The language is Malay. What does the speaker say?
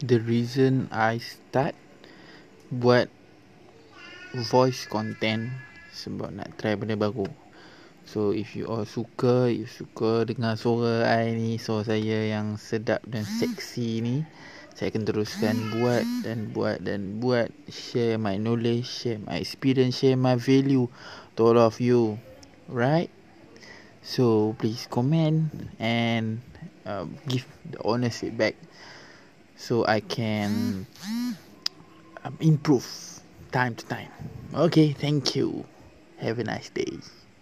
the reason I start buat voice content sebab nak try benda baru. So if you all suka, you suka dengar suara I ni, suara saya yang sedap dan seksi ni, saya akan teruskan buat dan buat dan buat share my knowledge, share my experience, share my value to all of you. Right? So please comment and uh, give the honest feedback so I can um, improve time to time. Okay, thank you. Have a nice day.